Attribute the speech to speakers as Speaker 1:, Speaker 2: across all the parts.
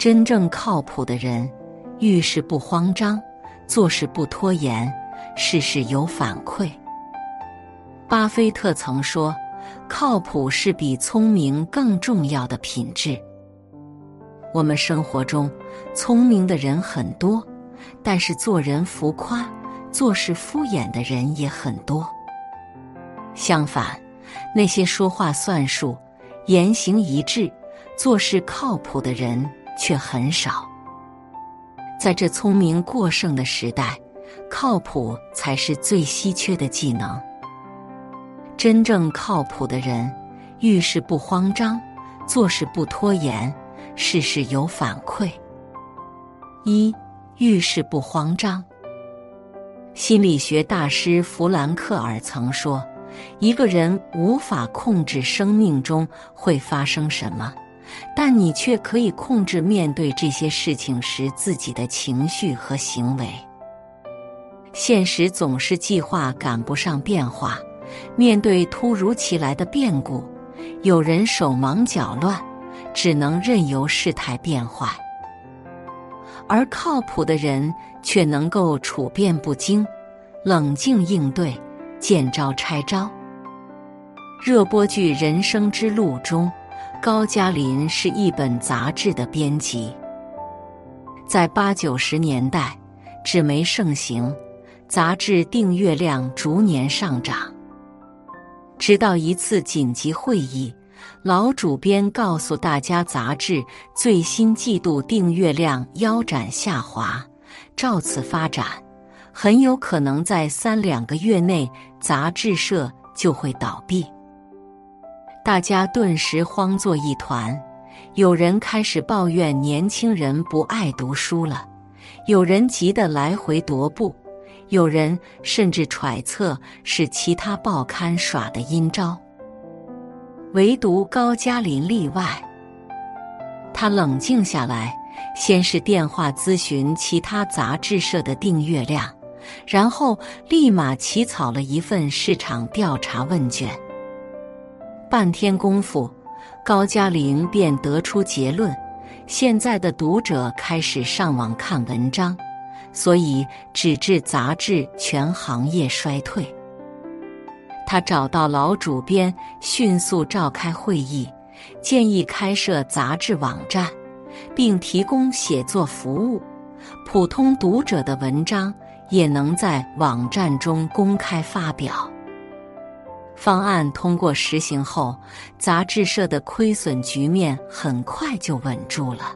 Speaker 1: 真正靠谱的人，遇事不慌张，做事不拖延，事事有反馈。巴菲特曾说：“靠谱是比聪明更重要的品质。”我们生活中，聪明的人很多，但是做人浮夸、做事敷衍的人也很多。相反，那些说话算数、言行一致、做事靠谱的人。却很少。在这聪明过剩的时代，靠谱才是最稀缺的技能。真正靠谱的人，遇事不慌张，做事不拖延，事事有反馈。一遇事不慌张。心理学大师弗兰克尔曾说：“一个人无法控制生命中会发生什么。”但你却可以控制面对这些事情时自己的情绪和行为。现实总是计划赶不上变化，面对突如其来的变故，有人手忙脚乱，只能任由事态变坏；而靠谱的人却能够处变不惊，冷静应对，见招拆招。热播剧《人生之路》中。高加林是一本杂志的编辑，在八九十年代，纸媒盛行，杂志订阅量逐年上涨。直到一次紧急会议，老主编告诉大家，杂志最新季度订阅量腰斩下滑，照此发展，很有可能在三两个月内，杂志社就会倒闭。大家顿时慌作一团，有人开始抱怨年轻人不爱读书了，有人急得来回踱步，有人甚至揣测是其他报刊耍的阴招。唯独高加林例外，他冷静下来，先是电话咨询其他杂志社的订阅量，然后立马起草了一份市场调查问卷。半天功夫，高加林便得出结论：现在的读者开始上网看文章，所以纸质杂志全行业衰退。他找到老主编，迅速召开会议，建议开设杂志网站，并提供写作服务，普通读者的文章也能在网站中公开发表。方案通过实行后，杂志社的亏损局面很快就稳住了。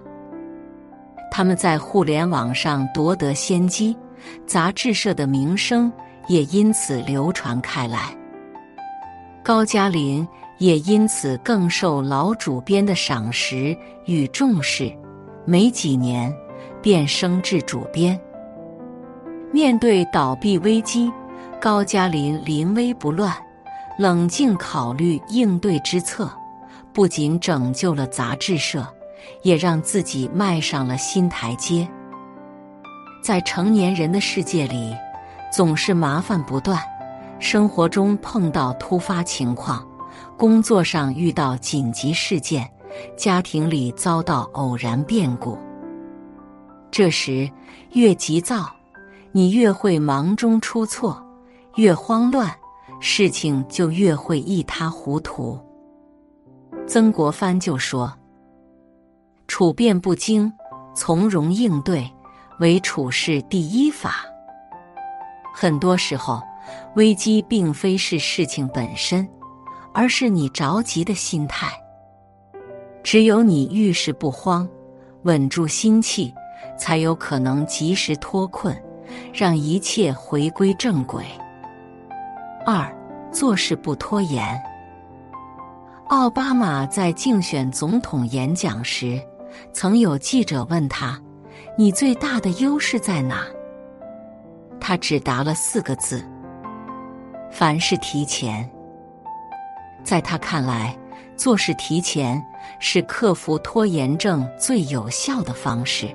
Speaker 1: 他们在互联网上夺得先机，杂志社的名声也因此流传开来。高加林也因此更受老主编的赏识与重视，没几年便升至主编。面对倒闭危机，高加林临危不乱。冷静考虑应对之策，不仅拯救了杂志社，也让自己迈上了新台阶。在成年人的世界里，总是麻烦不断，生活中碰到突发情况，工作上遇到紧急事件，家庭里遭到偶然变故。这时越急躁，你越会忙中出错，越慌乱。事情就越会一塌糊涂。曾国藩就说：“处变不惊，从容应对，为处事第一法。”很多时候，危机并非是事情本身，而是你着急的心态。只有你遇事不慌，稳住心气，才有可能及时脱困，让一切回归正轨。二，做事不拖延。奥巴马在竞选总统演讲时，曾有记者问他：“你最大的优势在哪？”他只答了四个字：“凡事提前。”在他看来，做事提前是克服拖延症最有效的方式，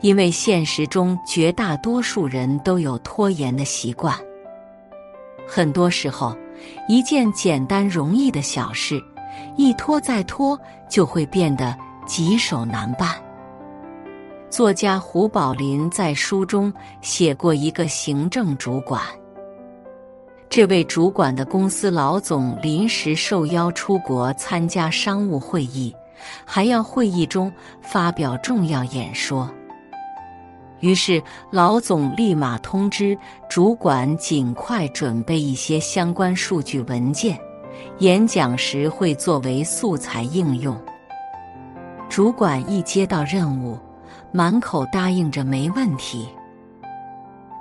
Speaker 1: 因为现实中绝大多数人都有拖延的习惯。很多时候，一件简单容易的小事，一拖再拖，就会变得棘手难办。作家胡宝林在书中写过一个行政主管。这位主管的公司老总临时受邀出国参加商务会议，还要会议中发表重要演说。于是老总立马通知主管尽快准备一些相关数据文件，演讲时会作为素材应用。主管一接到任务，满口答应着没问题。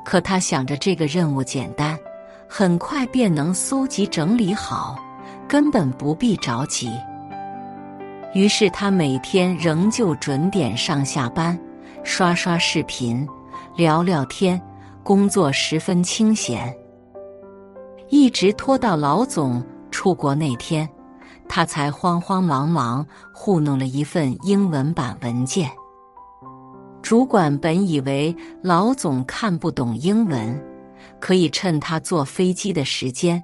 Speaker 1: 可他想着这个任务简单。很快便能搜集整理好，根本不必着急。于是他每天仍旧准点上下班，刷刷视频，聊聊天，工作十分清闲。一直拖到老总出国那天，他才慌慌忙忙糊弄了一份英文版文件。主管本以为老总看不懂英文。可以趁他坐飞机的时间，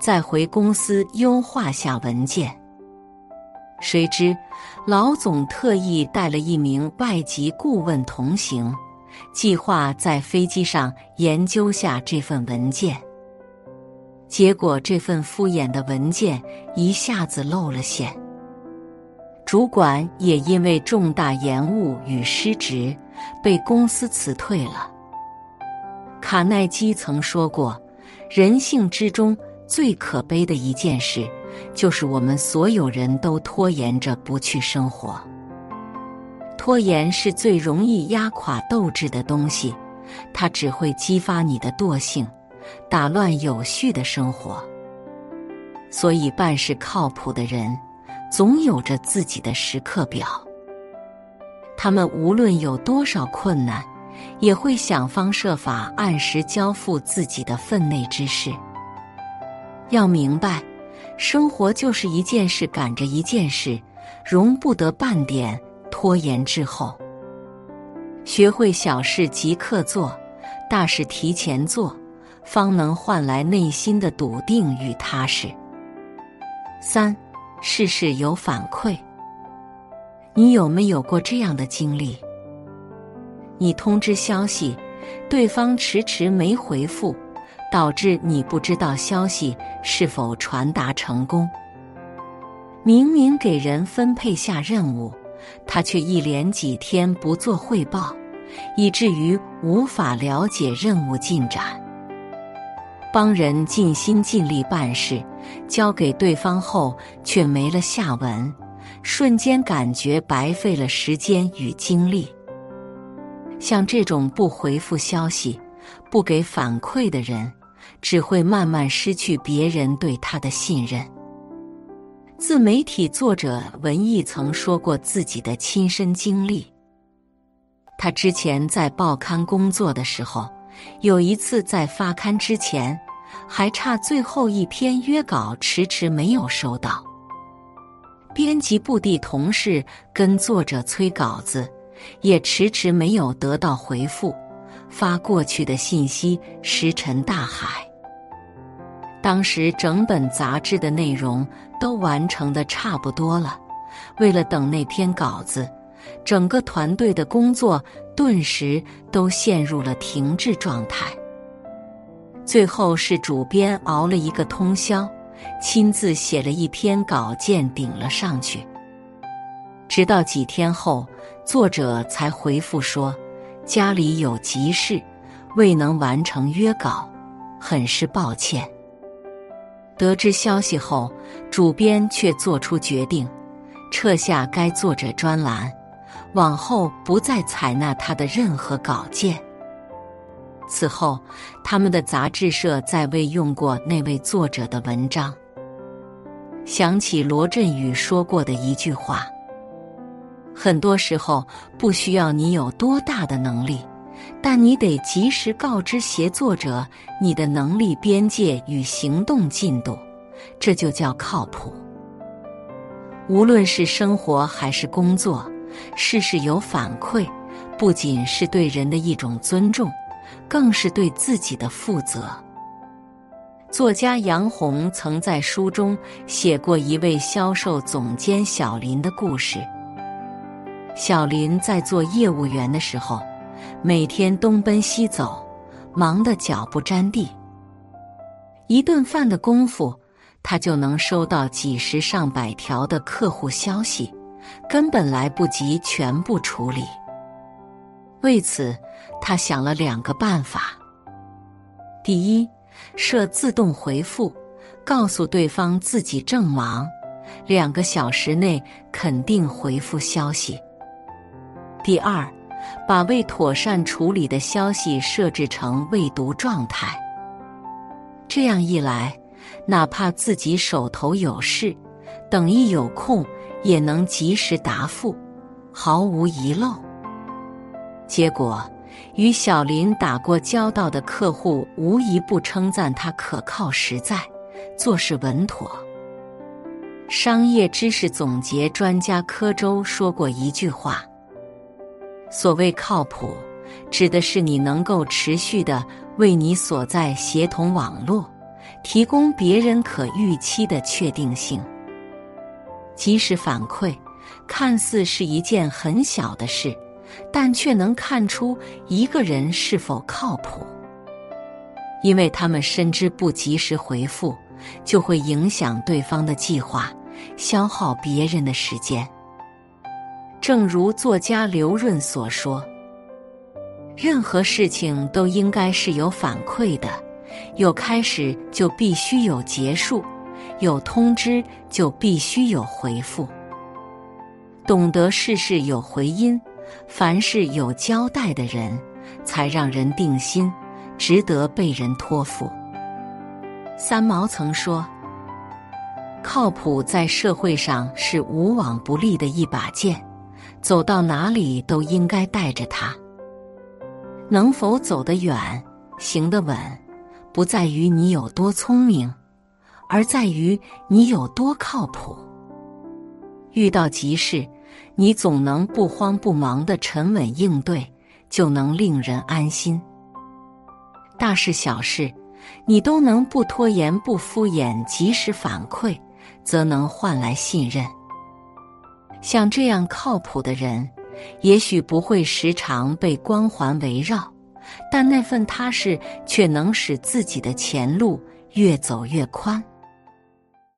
Speaker 1: 再回公司优化下文件。谁知老总特意带了一名外籍顾问同行，计划在飞机上研究下这份文件。结果这份敷衍的文件一下子露了馅，主管也因为重大延误与失职，被公司辞退了。卡耐基曾说过：“人性之中最可悲的一件事，就是我们所有人都拖延着不去生活。拖延是最容易压垮斗志的东西，它只会激发你的惰性，打乱有序的生活。所以，办事靠谱的人，总有着自己的时刻表。他们无论有多少困难。”也会想方设法按时交付自己的分内之事。要明白，生活就是一件事赶着一件事，容不得半点拖延滞后。学会小事即刻做，大事提前做，方能换来内心的笃定与踏实。三，事事有反馈。你有没有过这样的经历？你通知消息，对方迟迟没回复，导致你不知道消息是否传达成功。明明给人分配下任务，他却一连几天不做汇报，以至于无法了解任务进展。帮人尽心尽力办事，交给对方后却没了下文，瞬间感觉白费了时间与精力。像这种不回复消息、不给反馈的人，只会慢慢失去别人对他的信任。自媒体作者文艺曾说过自己的亲身经历：他之前在报刊工作的时候，有一次在发刊之前，还差最后一篇约稿，迟迟没有收到。编辑部的同事跟作者催稿子。也迟迟没有得到回复，发过去的信息石沉大海。当时整本杂志的内容都完成的差不多了，为了等那篇稿子，整个团队的工作顿时都陷入了停滞状态。最后是主编熬了一个通宵，亲自写了一篇稿件顶了上去。直到几天后。作者才回复说，家里有急事，未能完成约稿，很是抱歉。得知消息后，主编却做出决定，撤下该作者专栏，往后不再采纳他的任何稿件。此后，他们的杂志社再未用过那位作者的文章。想起罗振宇说过的一句话：“很多时候不需要你有多大的能力，但你得及时告知协作者你的能力边界与行动进度，这就叫靠谱。”无论是生活还是工作，事事有反馈，不仅是对人的一种尊重。更是对自己的负责。作家杨红曾在书中写过一位销售总监小林的故事。小林在做业务员的时候，每天东奔西走，忙得脚不沾地。一顿饭的功夫，他就能收到几十上百条的客户消息，根本来不及全部处理。为此，他想了两个办法：第一，设自动回复，告诉对方自己正忙，两个小时内肯定回复消息；第二，把未妥善处理的消息设置成未读状态。这样一来，哪怕自己手头有事，等一有空也能及时答复，毫无遗漏。结果，与小林打过交道的客户无一不称赞他可靠、实在，做事稳妥。商业知识总结专家柯周说过一句话：“所谓靠谱，指的是你能够持续的为你所在协同网络提供别人可预期的确定性、及时反馈。看似是一件很小的事。”但却能看出一个人是否靠谱，因为他们深知不及时回复就会影响对方的计划，消耗别人的时间。正如作家刘润所说：“任何事情都应该是有反馈的，有开始就必须有结束，有通知就必须有回复。懂得事事有回音。”凡事有交代的人，才让人定心，值得被人托付。三毛曾说：“靠谱在社会上是无往不利的一把剑，走到哪里都应该带着它。能否走得远、行得稳，不在于你有多聪明，而在于你有多靠谱。遇到急事。”你总能不慌不忙的沉稳应对，就能令人安心。大事小事，你都能不拖延、不敷衍，及时反馈，则能换来信任。像这样靠谱的人，也许不会时常被光环围绕，但那份踏实却能使自己的前路越走越宽。